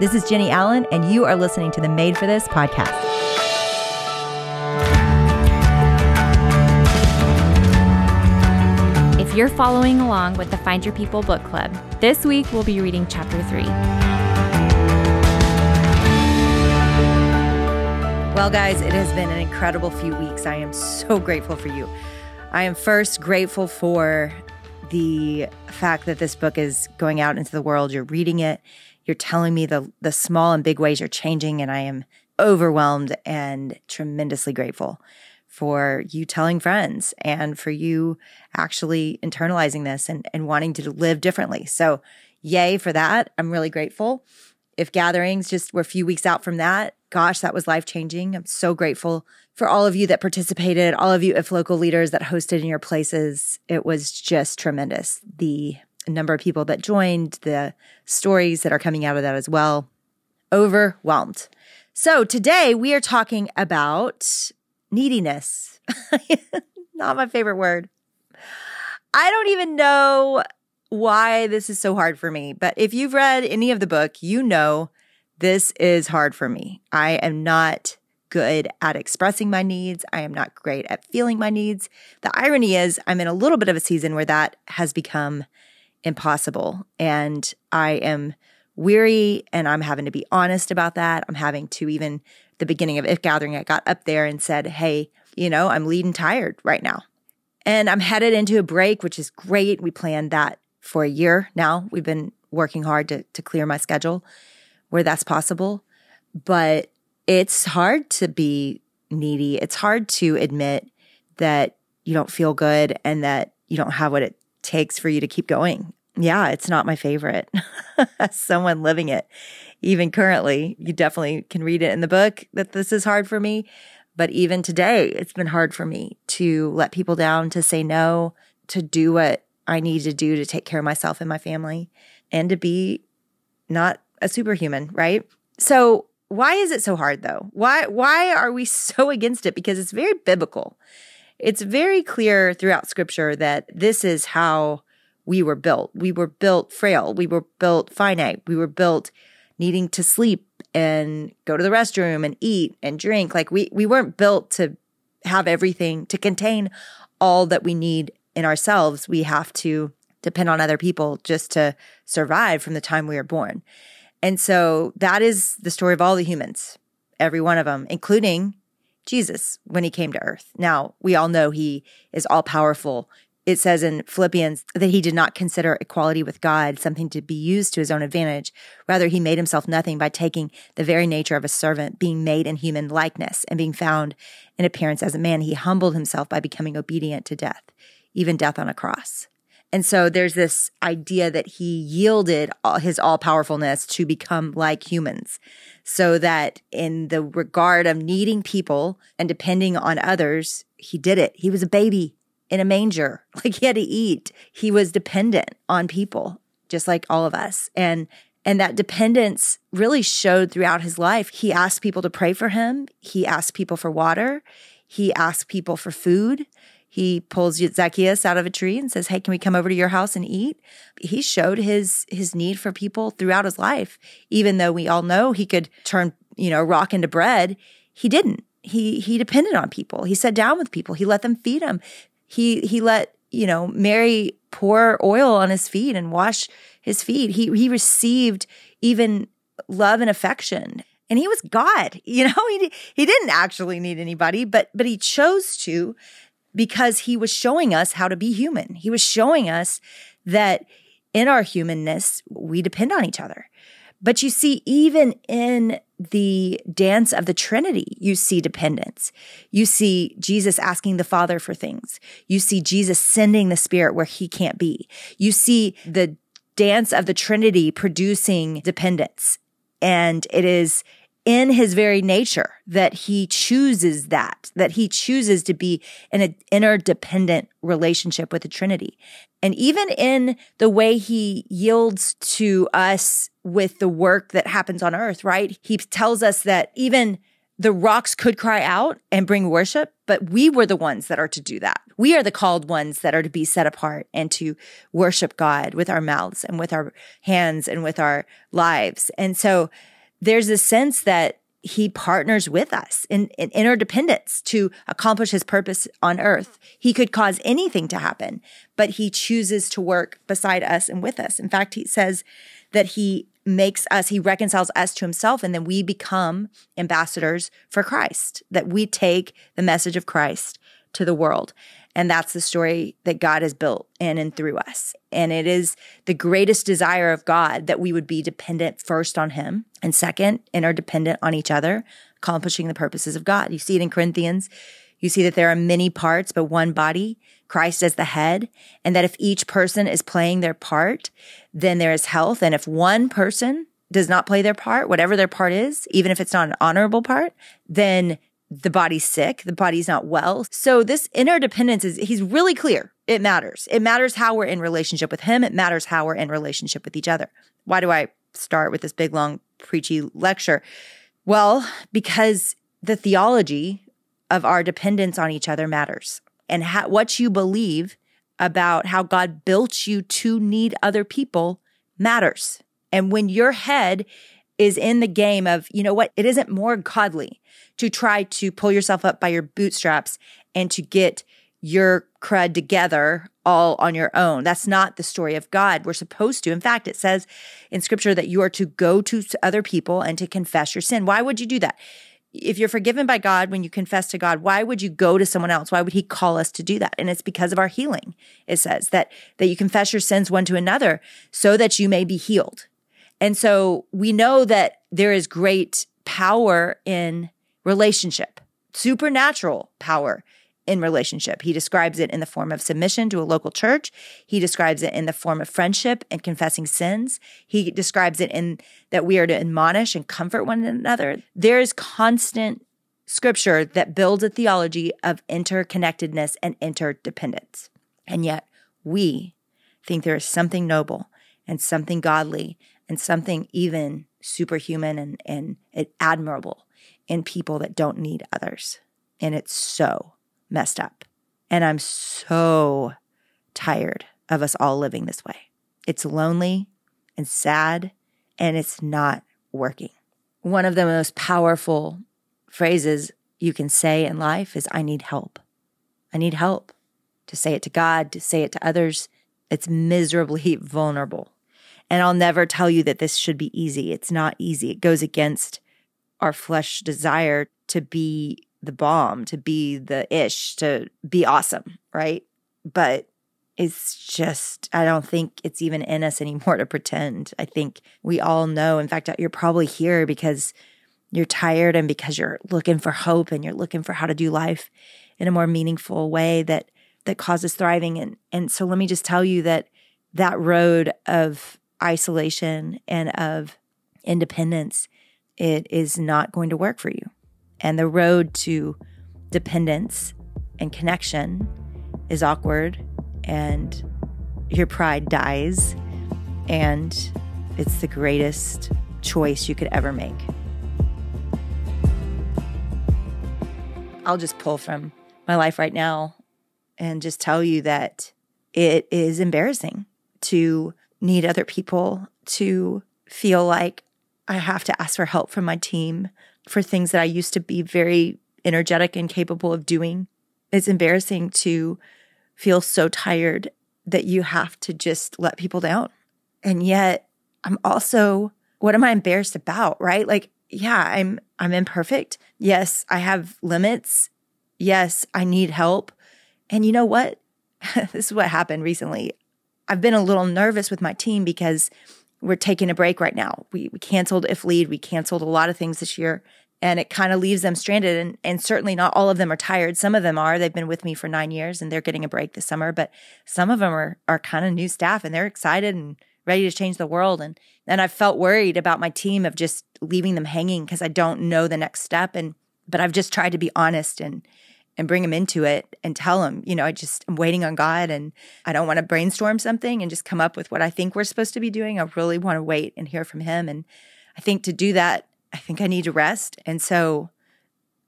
This is Jennie Allen, and you are listening to the Made for This podcast. If you're following along with the Find Your People book club, this week we'll be reading chapter three. Well, guys, it has been an incredible few weeks. I am so grateful for you. I am first grateful for the fact that this book is going out into the world. You're reading it, you're telling me the the small and big ways you're changing, and I am overwhelmed and tremendously grateful for you telling friends and for you actually internalizing this and, and wanting to live differently. So yay for that. I'm really grateful. If gatherings just were a few weeks out from that, gosh, that was life changing. I'm so grateful for all of you that participated, all of you if local leaders that hosted in your places. It was just tremendous. The number of people that joined, the stories that are coming out of that as well. Overwhelmed. So today we are talking about neediness. Not my favorite word. I don't even know why this is so hard for me, but if you've read any of the book, you know this is hard for me. I am not good at expressing my needs. I am not great at feeling my needs. The irony is, I'm in a little bit of a season where that has become impossible. And I am weary and I'm having to be honest about that. I'm having to even the beginning of If Gathering, I got up there and said, Hey, you know, I'm leading tired right now. And I'm headed into a break, which is great. We planned that for a year now. We've been working hard to, to clear my schedule where that's possible. But it's hard to be needy. It's hard to admit that you don't feel good and that you don't have what it takes for you to keep going. Yeah, it's not my favorite. Someone living it, even currently, you definitely can read it in the book that this is hard for me. But even today, it's been hard for me to let people down, to say no, to do what I need to do to take care of myself and my family, and to be not a superhuman, right? So, why is it so hard though? Why why are we so against it? Because it's very biblical. It's very clear throughout scripture that this is how we were built. We were built frail. We were built finite. We were built needing to sleep and go to the restroom and eat and drink. Like we we weren't built to have everything to contain all that we need in ourselves. We have to depend on other people just to survive from the time we are born. And so that is the story of all the humans, every one of them, including Jesus when he came to earth. Now, we all know he is all powerful. It says in Philippians that he did not consider equality with God something to be used to his own advantage. Rather, he made himself nothing by taking the very nature of a servant, being made in human likeness and being found in appearance as a man. He humbled himself by becoming obedient to death, even death on a cross. And so there's this idea that he yielded all his all powerfulness to become like humans so that in the regard of needing people and depending on others, he did it. He was a baby in a manger. Like he had to eat. He was dependent on people, just like all of us. And and that dependence really showed throughout his life. He asked people to pray for him. He asked people for water. He asked people for food. He pulls Zacchaeus out of a tree and says, "Hey, can we come over to your house and eat?" He showed his his need for people throughout his life. Even though we all know he could turn, you know, rock into bread, he didn't. He he depended on people. He sat down with people. He let them feed him. He he let, you know, Mary pour oil on his feet and wash his feet. He he received even love and affection. And he was God. You know, he he didn't actually need anybody, but but he chose to because he was showing us how to be human. He was showing us that in our humanness, we depend on each other. But you see, even in the dance of the Trinity, you see dependence. You see Jesus asking the Father for things. You see Jesus sending the Spirit where he can't be. You see the dance of the Trinity producing dependence. And it is in his very nature that he chooses that, that he chooses to be in an interdependent relationship with the Trinity. And even in the way he yields to us with the work that happens on earth, right? He tells us that even the rocks could cry out and bring worship, but we were the ones that are to do that. We are the called ones that are to be set apart and to worship God with our mouths and with our hands and with our lives. And so there's a sense that he partners with us in, in, interdependence to accomplish his purpose on earth. He could cause anything to happen, but he chooses to work beside us and with us. In fact, he says that he makes us, he reconciles us to himself, and then we become ambassadors for Christ, that we take the message of Christ to the world. And that's the story that God has built in and through us. And it is the greatest desire of God that we would be dependent first on Him and second, interdependent on each other, accomplishing the purposes of God. You see it in Corinthians. You see that there are many parts, but one body, Christ as the head, and that if each person is playing their part, then there is health. And if one person does not play their part, whatever their part is, even if it's not an honorable part, then the body's sick, the body's not well. So this interdependence is he's really clear. It matters. It matters how we're in relationship with him. It matters how we're in relationship with each other. Why do I start with this big long preachy lecture? Well, because the theology of our dependence on each other matters. And what you believe about how God built you to need other people matters. And when your head is in the game of, you know what, it isn't more godly to try to pull yourself up by your bootstraps and to get your crud together all on your own. That's not the story of God. We're supposed to. In fact, it says in scripture that you are to go to other people and to confess your sin. Why would you do that? If you're forgiven by God when you confess to God, why would you go to someone else? Why would he call us to do that? And it's because of our healing. It says that that you confess your sins one to another so that you may be healed. And so we know that there is great power in relationship, supernatural power in relationship. He describes it in the form of submission to a local church. He describes it in the form of friendship and confessing sins. He describes it in that we are to admonish and comfort one another. There is constant scripture that builds a theology of interconnectedness and interdependence. And yet we think there is something noble and something godly and something even superhuman and, and admirable in people that don't need others. And it's so messed up. And I'm so tired of us all living this way. It's lonely and sad, and it's not working. One of the most powerful phrases you can say in life is, I need help. I need help. To say it to God, to say it to others, it's miserably vulnerable. And I'll never tell you that this should be easy. It's not easy. It goes against our flesh desire to be the bomb, to be the ish, to be awesome, right? But it's just, I don't think it's even in us anymore to pretend. I think we all know. In fact, you're probably here because you're tired and because you're looking for hope and you're looking for how to do life in a more meaningful way that that causes thriving and and so let me just tell you that that road of isolation and of independence, it is not going to work for you. And the road to dependence and connection is awkward, and your pride dies, and it's the greatest choice you could ever make. I'll just pull from my life right now and just tell you that it is embarrassing to need other people to feel like I have to ask for help from my team for things that I used to be very energetic and capable of doing. It's embarrassing to feel so tired that you have to just let people down. And yet, I'm also what am I embarrassed about, right? Like, yeah, I'm I'm imperfect. Yes, I have limits. Yes, I need help. And you know what? this is what happened recently. I've been a little nervous with my team because we're taking a break right now. We, we canceled If Lead, we canceled a lot of things this year, and it kind of leaves them stranded. And, and certainly not all of them are tired. Some of them are. They've been with me for nine years and they're getting a break this summer, but some of them are, are kind of new staff and they're excited and ready to change the world. And, and I felt worried about my team of just leaving them hanging because I don't know the next step. And, but I've just tried to be honest and, and bring them into it and tell them, you know, I just am waiting on God and I don't want to brainstorm something and just come up with what I think we're supposed to be doing. I really want to wait and hear from Him. And I think to do that, I think I need to rest. And so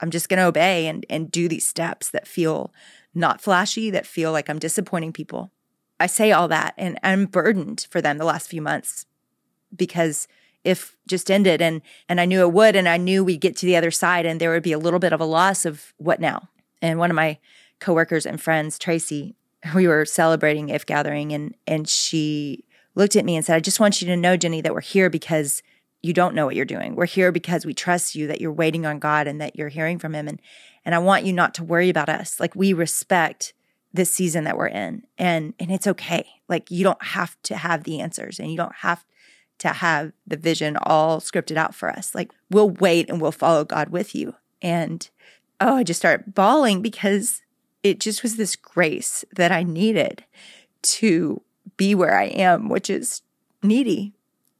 I'm just going to obey and, and do these steps that feel not flashy, that feel like I'm disappointing people. I say all that and I'm burdened for them the last few months because if just ended and and I knew it would and I knew we'd get to the other side and there would be a little bit of a loss of what now. And one of my coworkers and friends, Tracy, we were celebrating if gathering and and she looked at me and said, I just want you to know, Jennie, that we're here because you don't know what you're doing. We're here because we trust you that you're waiting on God and that you're hearing from him. And and I want you not to worry about us. Like we respect this season that we're in. And and it's okay. Like you don't have to have the answers and you don't have to have the vision all scripted out for us. Like we'll wait and we'll follow God with you. And oh, I just start bawling because it just was this grace that I needed to be where I am, which is needy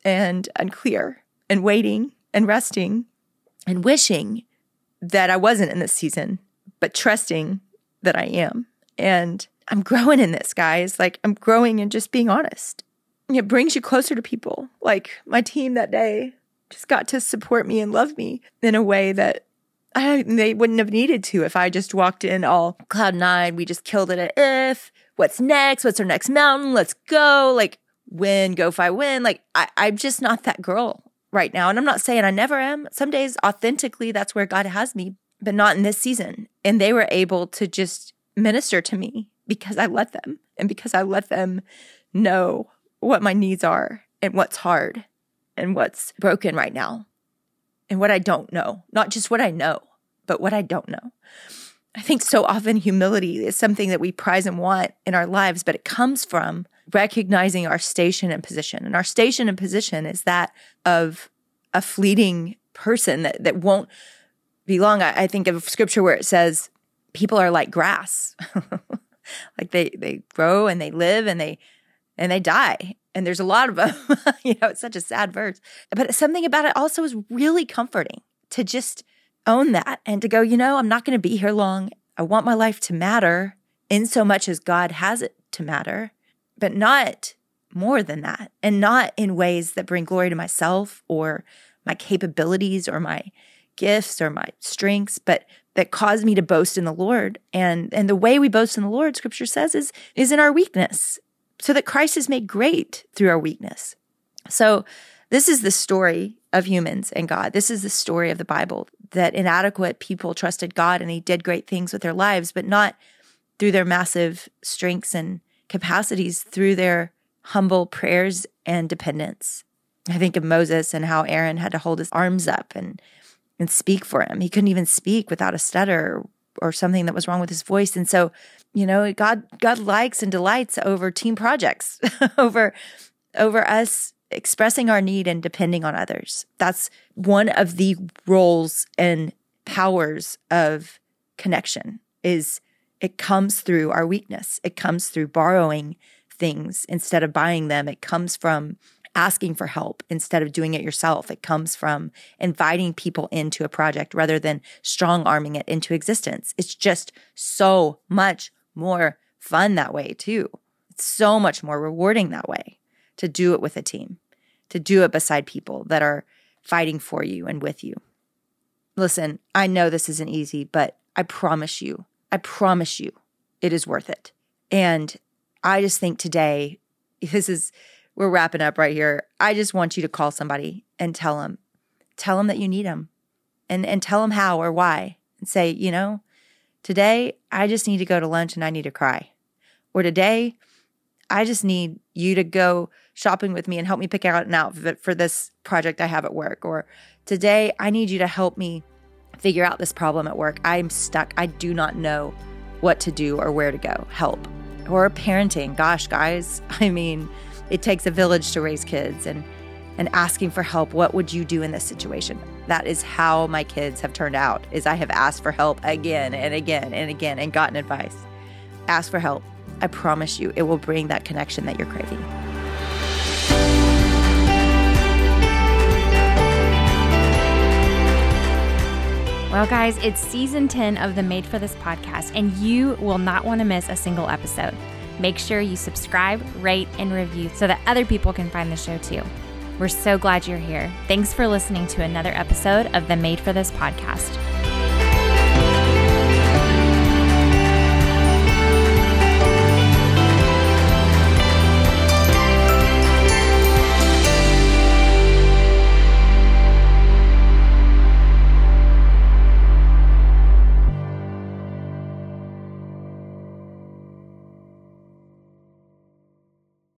and unclear and waiting and resting and wishing that I wasn't in this season, but trusting that I am. And I'm growing in this, guys. Like I'm growing and just being honest. It brings you closer to people. Like my team that day just got to support me and love me in a way that I, they wouldn't have needed to if I just walked in all cloud nine. We just killed it at if. What's next? What's our next mountain? Let's go. Like win, go fi win. Like I, I'm just not that girl right now. And I'm not saying I never am. Some days authentically that's where God has me, but not in this season. And they were able to just minister to me because I let them and because I let them know what my needs are and what's hard and what's broken right now and what I don't know, not just what I know, but what I don't know. I think so often humility is something that we prize and want in our lives, but it comes from recognizing our station and position. And our station and position is that of a fleeting person that, that won't be long. I, I think of scripture where it says people are like grass. like they they grow and they live and they and they die and there's a lot of them. you know, it's such a sad verse. But something about it also is really comforting to just own that and to go, you know, I'm not going to be here long. I want my life to matter in so much as God has it to matter, but not more than that and not in ways that bring glory to myself or my capabilities or my gifts or my strengths, but that cause me to boast in the Lord. And and the way we boast in the Lord, scripture says, is is in our weakness so that Christ is made great through our weakness. So, this is the story of humans and God. This is the story of the Bible that inadequate people trusted God and He did great things with their lives, but not through their massive strengths and capacities, through their humble prayers and dependence. I think of Moses and how Aaron had to hold his arms up and and speak for him. He couldn't even speak without a stutter or something that was wrong with his voice. And so, you know, God God likes and delights over team projects, over over us expressing our need and depending on others. That's one of the roles and powers of connection is it comes through our weakness. It comes through borrowing things instead of buying them. It comes from asking for help instead of doing it yourself. It comes from inviting people into a project rather than strong arming it into existence. It's just so much more fun that way, too. It's so much more rewarding that way to do it with a team, to do it beside people that are fighting for you and with you. Listen, I know this isn't easy, but I promise you, I promise you, it is worth it. And I just think today, this is we're wrapping up right here. I just want you to call somebody and tell them, tell them that you need them and, and tell them how or why and say, you know, today I just need to go to lunch and I need to cry. Or today I just need you to go shopping with me and help me pick out an outfit for this project I have at work. Or today I need you to help me figure out this problem at work. I'm stuck. I do not know what to do or where to go. Help. Or parenting. Gosh, guys, I mean, it takes a village to raise kids and and asking for help what would you do in this situation? That is how my kids have turned out is i have asked for help again and again and again and gotten advice. Ask for help. I promise you it will bring that connection that you're craving. Well, guys, it's season 10 of the Made for This podcast, and you will not want to miss a single episode. Make sure you subscribe, rate, and review so that other people can find the show too. We're so glad you're here. Thanks for listening to another episode of the Made for This podcast.